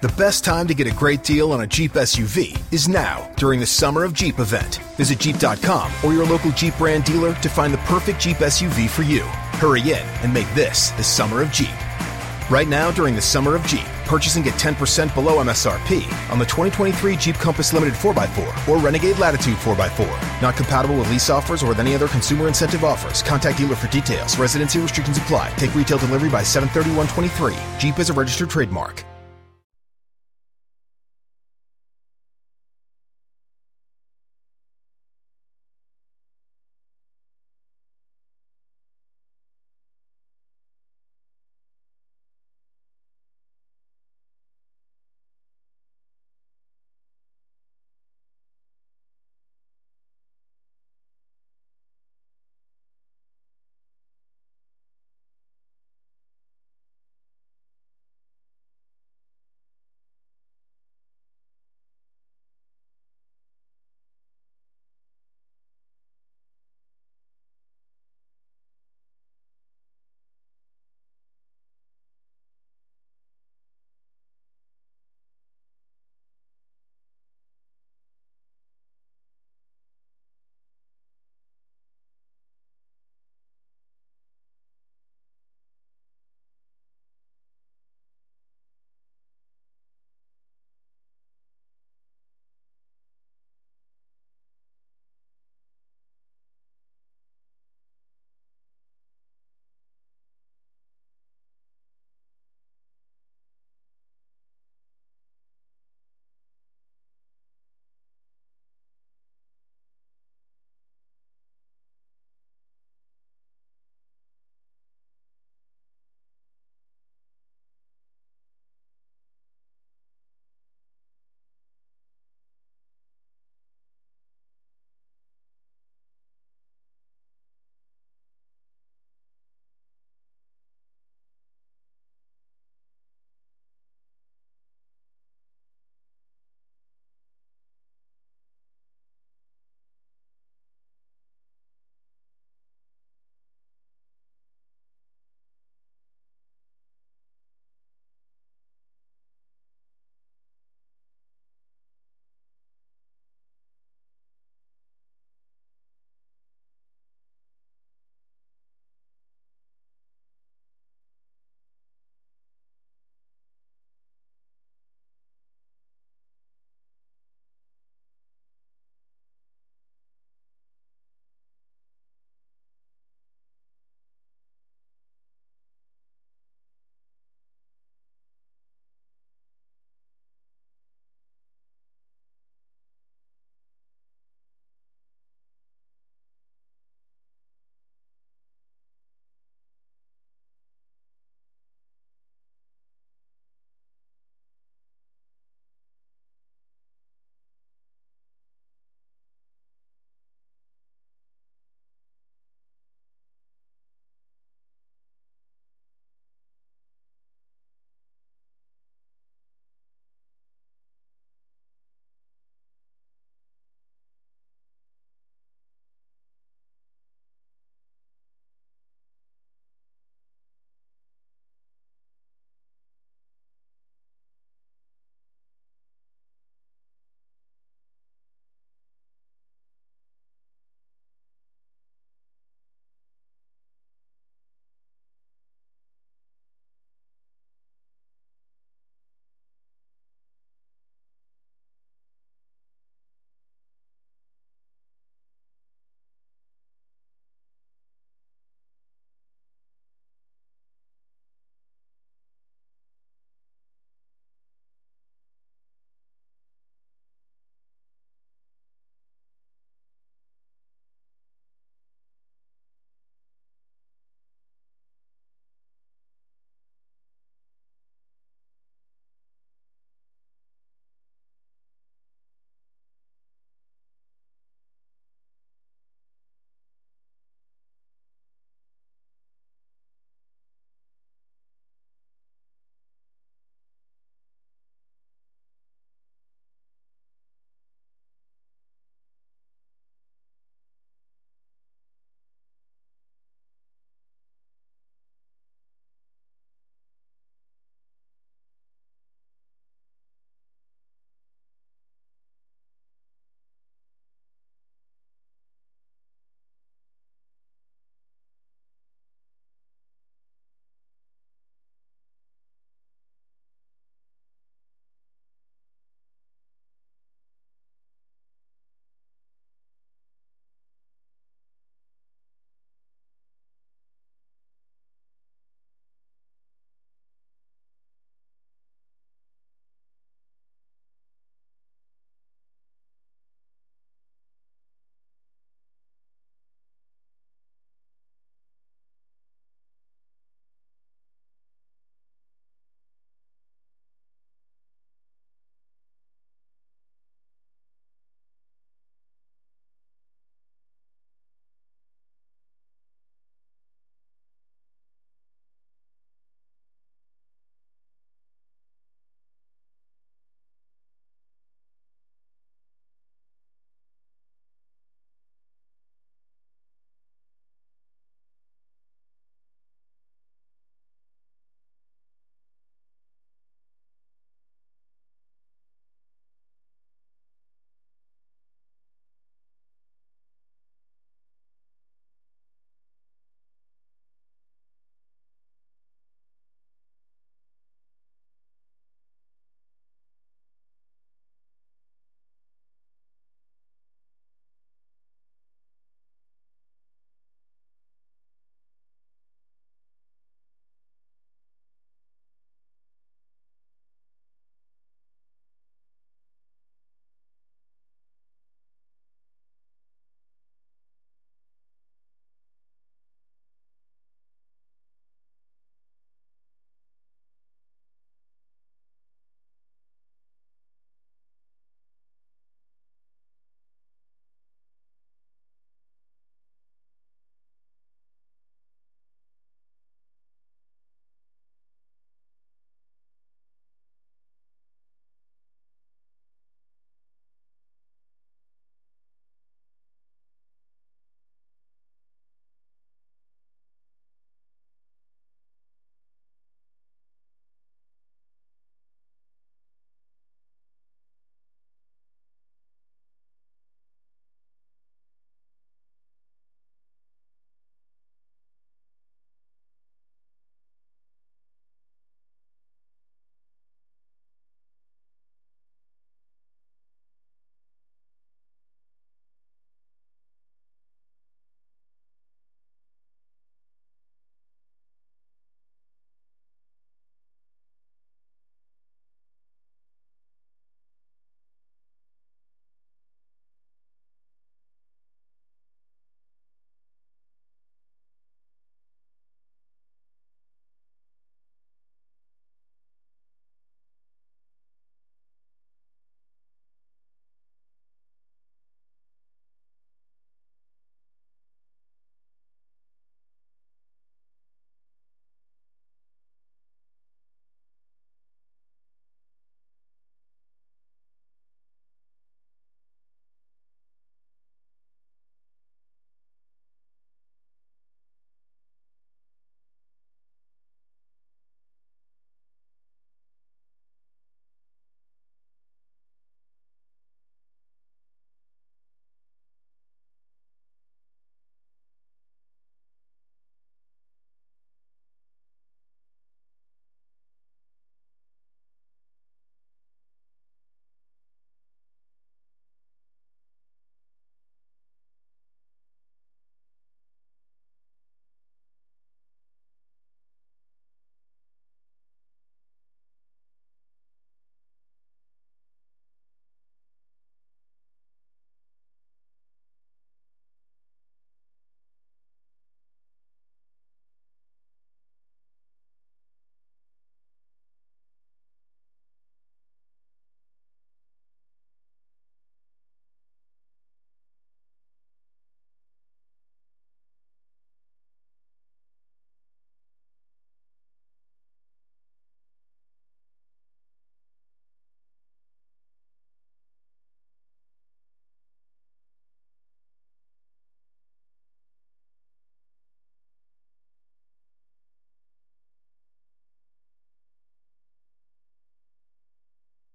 The best time to get a great deal on a Jeep SUV is now during the Summer of Jeep event. Visit Jeep.com or your local Jeep brand dealer to find the perfect Jeep SUV for you. Hurry in and make this the Summer of Jeep. Right now, during the Summer of Jeep, purchase and get 10% below MSRP on the 2023 Jeep Compass Limited 4x4 or Renegade Latitude 4x4. Not compatible with lease offers or with any other consumer incentive offers. Contact dealer for details. Residency restrictions apply. Take retail delivery by 73123. Jeep is a registered trademark.